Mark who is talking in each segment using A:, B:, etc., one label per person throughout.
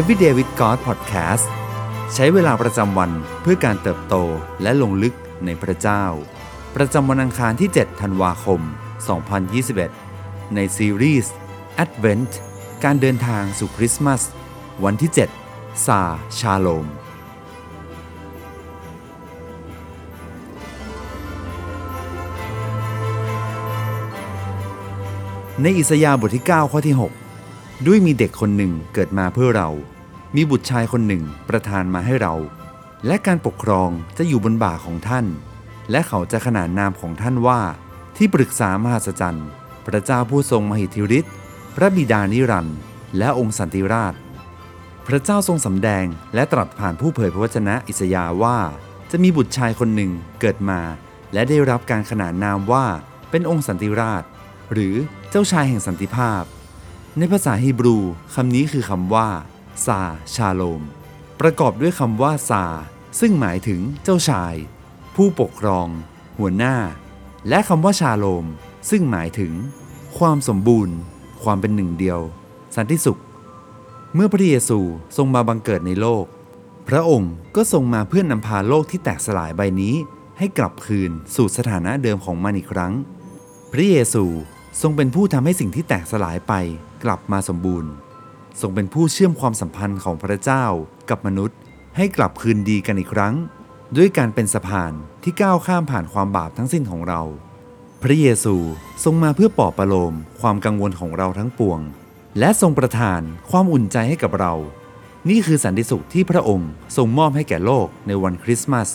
A: Everyday with God Podcast ใช้เวลาประจำวันเพื่อการเติบโตและลงลึกในพระเจ้า ประจำวันอังคารที่ 7 ธันวาคม 2021 ในซีรีส์ Advent การเดินทางสู่คริสต์มาส วันที่ 7 ซาชาโลม ในอิสยาห์บทที่ 9 ข้อที่ 6 ด้วยมีเด็กคนหนึ่งเกิดมาเพื่อเรา มีบุตรชายคนหนึ่งประทานมาให้เรา และการปกครองจะอยู่บนบ่าของท่าน และเขาจะขนานนามของท่านว่า ที่ปรึกษามหัศจรรย์ พระเจ้าผู้ทรงมหิทธิฤทธิ์พระบิดานิรันดร์และองค์สันติราช พระเจ้าทรงสำแดงและตรัสผ่านผู้เผยพระวจนะอิสยาว่า จะมีบุตรชายคนหนึ่งเกิดมา และได้รับการขนานนามว่าเป็นองค์สันติราช หรือเจ้าชายแห่งสันติภาพ ในภาษาฮีบรูคำนี้คือคำว่าซาชาโลม ประกอบด้วยคำว่าซาซึ่งหมายถึงเจ้าชาย ผู้ปกครอง หัวหน้า และคำว่าชาโลม ซึ่งหมายถึง ความสมบูรณ์ ความเป็นหนึ่งเดียว สันติสุข เมื่อพระเยซูทรงมาบังเกิดในโลก พระองค์ก็ทรงมาเพื่อนนำพาโลกที่แตกสลายใบนี้ ให้กลับคืนสู่สถานะเดิมของมันอีกครั้ง พระเยซู ทรงเป็นผู้ทำให้สิ่งที่แตกสลายไปกลับมาสมบูรณ์ ทรงเป็นผู้เชื่อมความสัมพันธ์ของพระเจ้ากับมนุษย์ ให้กลับคืนดีกันอีกครั้ง ด้วยการเป็นสะพานที่ก้าวข้ามผ่านความบาปทั้งสิ้นของเรา พระเยซูทรงมาเพื่อปลอบประโลมความกังวลของเราทั้งปวง และทรงประทานความอุ่นใจให้กับเรา นี่คือสันติสุขที่พระองค์ทรงมอบให้แก่โลกในวันคริสต์มาส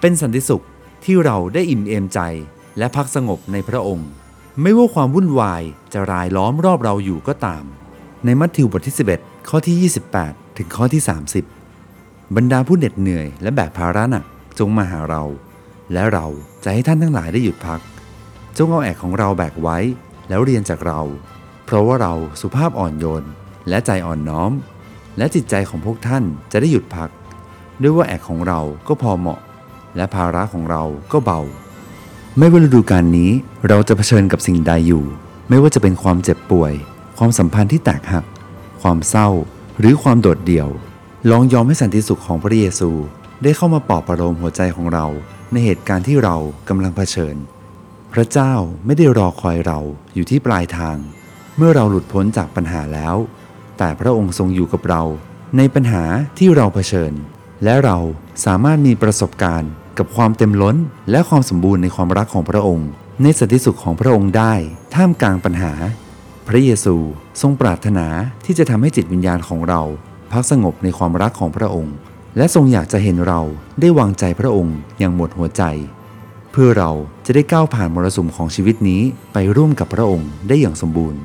A: เป็นสันติสุขที่เราได้อิ่มเอมใจและพักสงบในพระองค์ ไม่ว่าความวุ่นวายจะรายล้อมรอบเราอยู่ก็ตาม ในมัทธิวบทที่ 11 ข้อที่ 28 ถึงข้อที่ 30 บรรดาผู้เหน็ดเหนื่อยและแบกภาระหนักจงมาหาเรา และเราจะให้ท่านทั้งหลายได้หยุดพัก จงเอาแอกของเราแบกไว้แล้วเรียนจากเรา เพราะว่าเราสุภาพอ่อนโยน และใจอ่อนน้อม และจิตใจของพวกท่านจะได้หยุดพัก ด้วยว่าแอกของเราก็พอเหมาะ และภาระของเราก็เบา ไม่ว่าฤดูกาลนี้เราจะเผชิญกับสิ่งใดอยู่ ไม่ว่าจะเป็นความเจ็บป่วย ความสัมพันธ์ที่แตกหัก ความเศร้า หรือความโดดเดี่ยว ลองยอมให้สันติสุขของพระเยซูได้เข้ามาปลอบประโลมหัวใจของเรา ในเหตุการณ์ที่เรากำลังเผชิญ พระเจ้าไม่ได้รอคอยเราอยู่ที่ปลายทาง เมื่อเราหลุดพ้นจากปัญหาแล้ว แต่พระองค์ทรงอยู่กับเรา ในปัญหาที่เราเผชิญ และเราสามารถมีประสบการณ์ กับความเต็มล้น และความสมบูรณ์ในความรักของพระองค์ ในสันติสุขของพระองค์ได้ ท่ามกลางปัญหา พระเยซูทรงปรารถนาที่จะทำให้จิตวิญญาณของเรา พักสงบในความรักของพระองค์ และทรงอยากจะเห็นเราได้วางใจพระองค์อย่างหมดหัวใจ เพื่อเราจะได้ก้าวผ่านมรสุมของชีวิตนี้ไปร่วมกับพระองค์ได้อย่างสมบูรณ์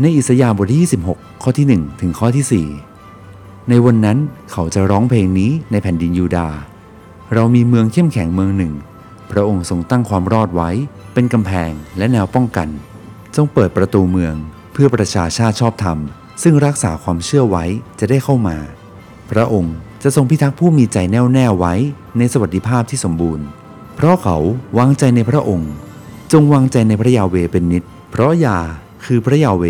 A: ในอิสยาห์บทที่26ข้อที่1ถึงข้อที่ 4 ในวันนั้นเขาจะร้องเพลงนี้ในแผ่นดินยูดาห์ เรามีเมืองเข้มแข็งเมืองหนึ่ง พระองค์ทรงตั้งความรอดไว้ เป็นกำแพงและแนวป้องกัน จงเปิดประตูเมืองเพื่อประชาชาติชอบธรรม ซึ่งรักษาความเชื่อไว้จะได้เข้ามา พระองค์จะทรงพิทักษ์ผู้มีใจแน่วแน่ไว้ในสวัสดิภาพที่สมบูรณ์ เพราะเขาวางใจในพระองค์ จงวางใจในพระยาเวเป็นนิด เพราะยาคือพระยาเว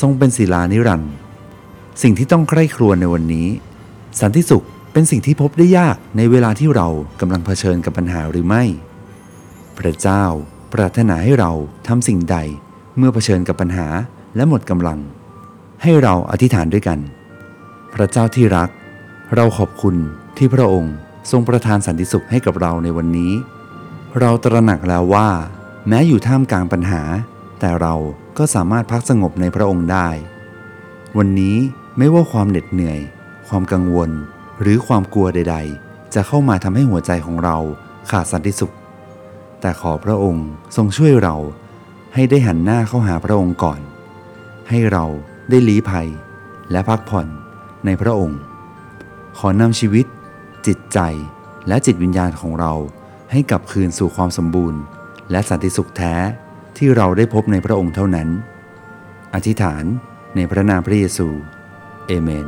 A: ทรงเป็นศิลานิรันดร์สิ่งที่ต้องใคร่ครวญในวันนี้ สันติสุข เป็นสิ่งที่พบได้ยากในเวลาที่เรากำลังเผชิญกับปัญหาหรือไม่ พระเจ้าปรารถนาให้เราทำสิ่งใดเมื่อเผชิญกับปัญหาและหมดกำลัง ให้เราอธิษฐานด้วยกัน พระเจ้าที่รัก เราขอบคุณที่พระองค์ทรงประทานสันติสุขให้กับเราในวันนี้ เราตระหนักแล้วว่า แม้อยู่ท่ามกลางปัญหา แต่เราก็สามารถพักสงบในพระองค์ได้ วันนี้ไม่ว่าความเหน็ดเหนื่อย ความกังวล หรือความกลัวใด ๆ จะเข้ามาทำให้หัวใจของเราขาดสันติสุข แต่ขอพระองค์ทรงช่วยเราให้ได้หันหน้าเข้าหาพระองค์ก่อน ให้เราได้ลี้ภัยและพักผ่อนในพระองค์ ขอนำชีวิต จิตใจและจิตวิญญาณของเราให้กลับคืนสู่ความสมบูรณ์ และสันติสุขแท้ที่เราได้พบในพระองค์เท่านั้น อธิษฐานในพระนามพระเยซู เอเมน